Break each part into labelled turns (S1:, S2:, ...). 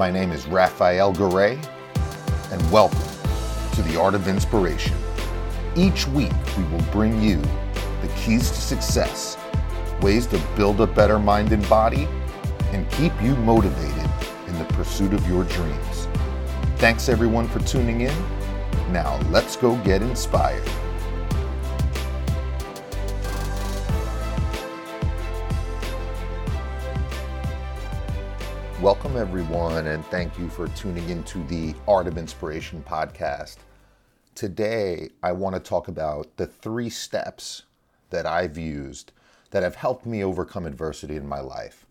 S1: My name is Rafael Garay, and welcome to the Art of Inspiration. Each week, we will bring you the keys to success, ways to build a better mind and body, and keep you motivated in the pursuit of your dreams. Thanks everyone for tuning in. Now, let's go get inspired. Welcome, everyone, and thank you for tuning into the Art of Inspiration podcast. Today, I want to talk about the three steps that I've used that have helped me overcome adversity in my life.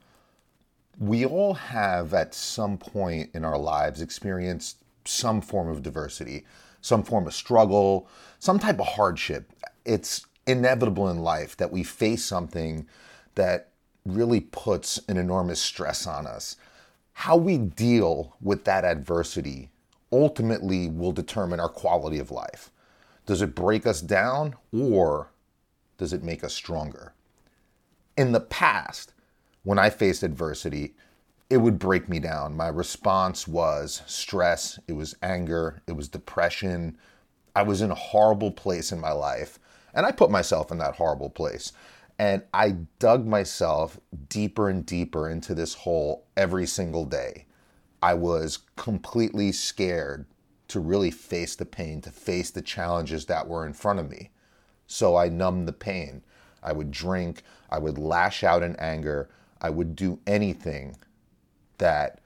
S1: We all have, at some point in our lives, experienced some form of diversity, some form of struggle, some type of hardship. It's inevitable in life that we face something that really puts an enormous stress on us how we deal with that adversity ultimately will determine our quality of life. Does it break us down or does it make us stronger? In the past, when I faced adversity, it would break me down. My response was stress, it was anger, it was depression. I was in a horrible place in my life, and I put myself in that horrible place. And I dug myself deeper and deeper into this hole every single day. I was completely scared to really face the pain, to face the challenges that were in front of me. So I numbed the pain. I would drink, I would lash out in anger, I would do anything that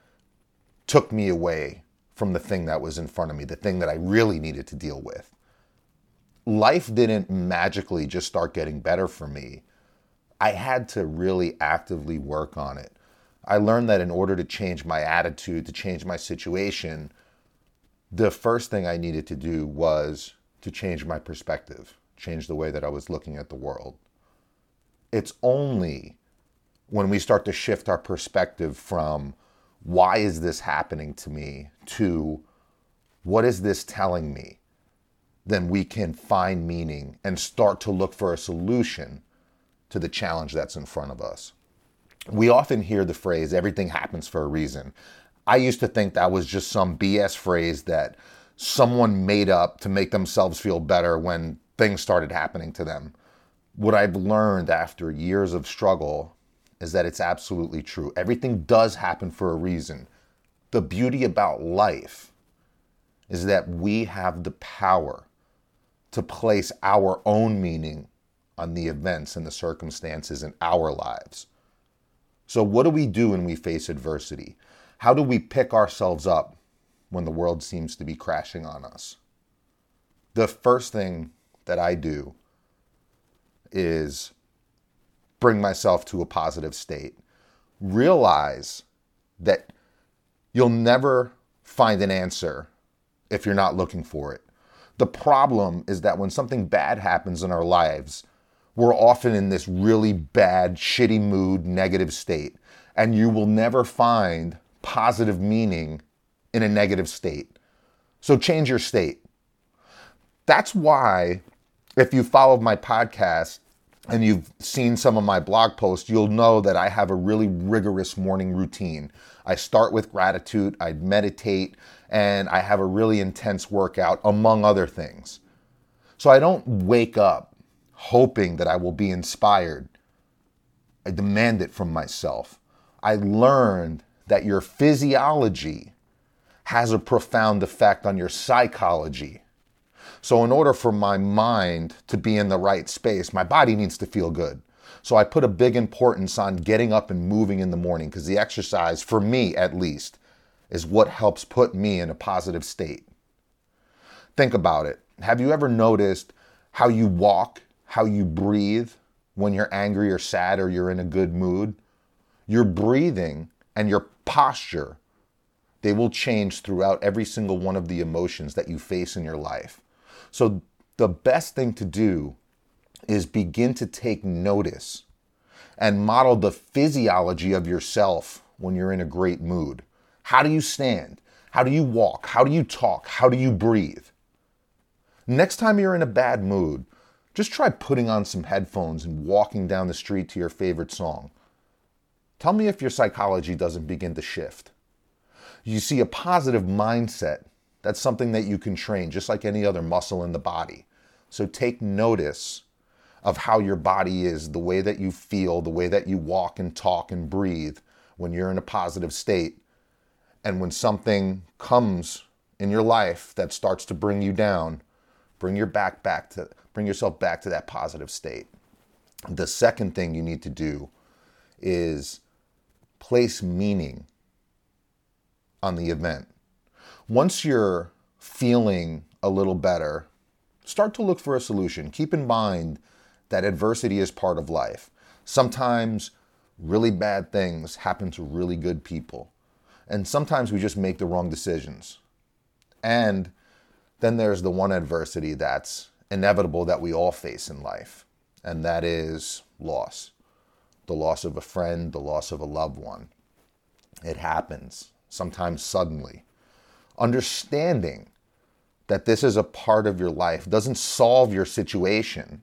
S1: took me away from the thing that was in front of me, the thing that I really needed to deal with. Life didn't magically just start getting better for me I had to really actively work on it. I learned that in order to change my attitude, to change my situation, the first thing I needed to do was to change my perspective, change the way that I was looking at the world. It's only when we start to shift our perspective from why is this happening to me to what is this telling me, then we can find meaning and start to look for a solution to the challenge that's in front of us. We often hear the phrase, everything happens for a reason. I used to think that was just some BS phrase that someone made up to make themselves feel better when things started happening to them. What I've learned after years of struggle is that it's absolutely true. Everything does happen for a reason. The beauty about life is that we have the power to place our own meaning on the events and the circumstances in our lives. So, what do we do when we face adversity? How do we pick ourselves up when the world seems to be crashing on us? The first thing that I do is bring myself to a positive state. Realize that you'll never find an answer if you're not looking for it. The problem is that when something bad happens in our lives, we're often in this really bad, shitty mood, negative state. And you will never find positive meaning in a negative state. So change your state. That's why, if you followed my podcast and you've seen some of my blog posts, you'll know that I have a really rigorous morning routine. I start with gratitude, I meditate, and I have a really intense workout, among other things. So I don't wake up hoping that I will be inspired. I demand it from myself. I learned that your physiology has a profound effect on your psychology. So, in order for my mind to be in the right space, my body needs to feel good. So, I put a big importance on getting up and moving in the morning because the exercise, for me at least, is what helps put me in a positive state. Think about it. Have you ever noticed how you walk how you breathe when you're angry or sad or you're in a good mood. Your breathing and your posture, they will change throughout every single one of the emotions that you face in your life. So, the best thing to do is begin to take notice and model the physiology of yourself when you're in a great mood. How do you stand? How do you walk? How do you talk? How do you breathe? Next time you're in a bad mood, just try putting on some headphones and walking down the street to your favorite song. Tell me if your psychology doesn't begin to shift. You see, a positive mindset, that's something that you can train, just like any other muscle in the body. So take notice of how your body is, the way that you feel, the way that you walk and talk and breathe when you're in a positive state. And when something comes in your life that starts to bring you down, bring your back back to bring yourself back to that positive state. The second thing you need to do is place meaning on the event. Once you're feeling a little better, start to look for a solution. Keep in mind that adversity is part of life. Sometimes really bad things happen to really good people. And sometimes we just make the wrong decisions. And then there's the one adversity that's inevitable that we all face in life, and that is loss the loss of a friend, the loss of a loved one. It happens, sometimes suddenly. Understanding that this is a part of your life doesn't solve your situation,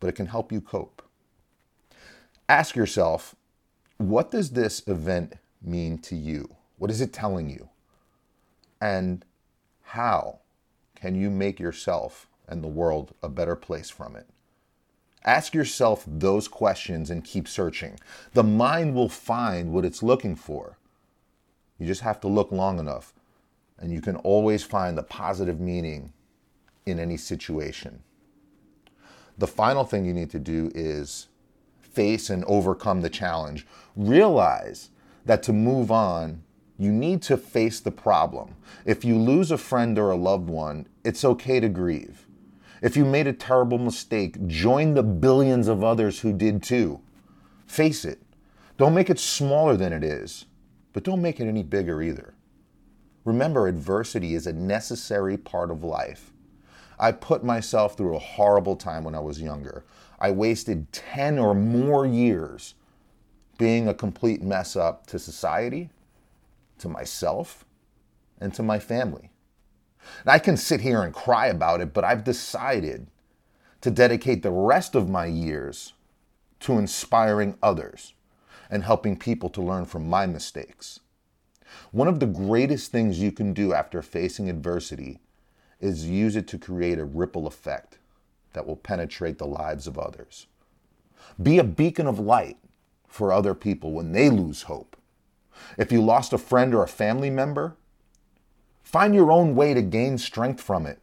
S1: but it can help you cope. Ask yourself, what does this event mean to you? What is it telling you? And how can you make yourself and the world a better place from it? Ask yourself those questions and keep searching. The mind will find what it's looking for. You just have to look long enough, and you can always find the positive meaning in any situation. The final thing you need to do is face and overcome the challenge. Realize that to move on, you need to face the problem. If you lose a friend or a loved one, it's okay to grieve. If you made a terrible mistake, join the billions of others who did too. Face it. Don't make it smaller than it is, but don't make it any bigger either. Remember, adversity is a necessary part of life. I put myself through a horrible time when I was younger. I wasted 10 or more years being a complete mess up to society, to myself, and to my family. And I can sit here and cry about it, but I've decided to dedicate the rest of my years to inspiring others and helping people to learn from my mistakes. One of the greatest things you can do after facing adversity is use it to create a ripple effect that will penetrate the lives of others. Be a beacon of light for other people when they lose hope. If you lost a friend or a family member, find your own way to gain strength from it.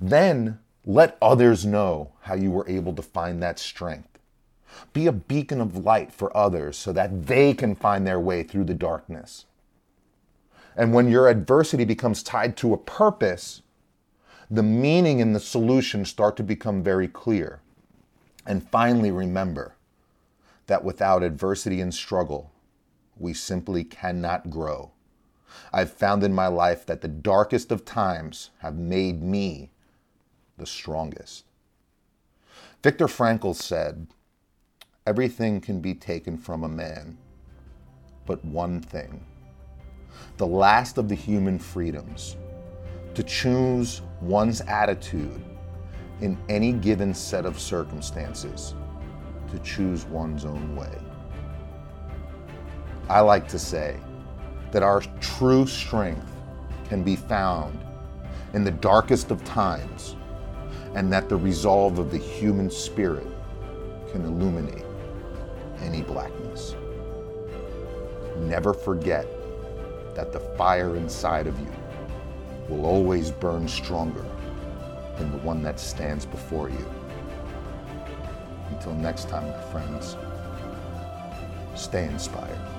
S1: Then let others know how you were able to find that strength. Be a beacon of light for others so that they can find their way through the darkness. And when your adversity becomes tied to a purpose, the meaning and the solution start to become very clear. And finally, remember that without adversity and struggle, we simply cannot grow. I've found in my life that the darkest of times have made me the strongest. Viktor Frankl said, Everything can be taken from a man, but one thing the last of the human freedoms to choose one's attitude in any given set of circumstances, to choose one's own way. I like to say that our true strength can be found in the darkest of times, and that the resolve of the human spirit can illuminate any blackness. Never forget that the fire inside of you will always burn stronger than the one that stands before you. Until next time, my friends, stay inspired.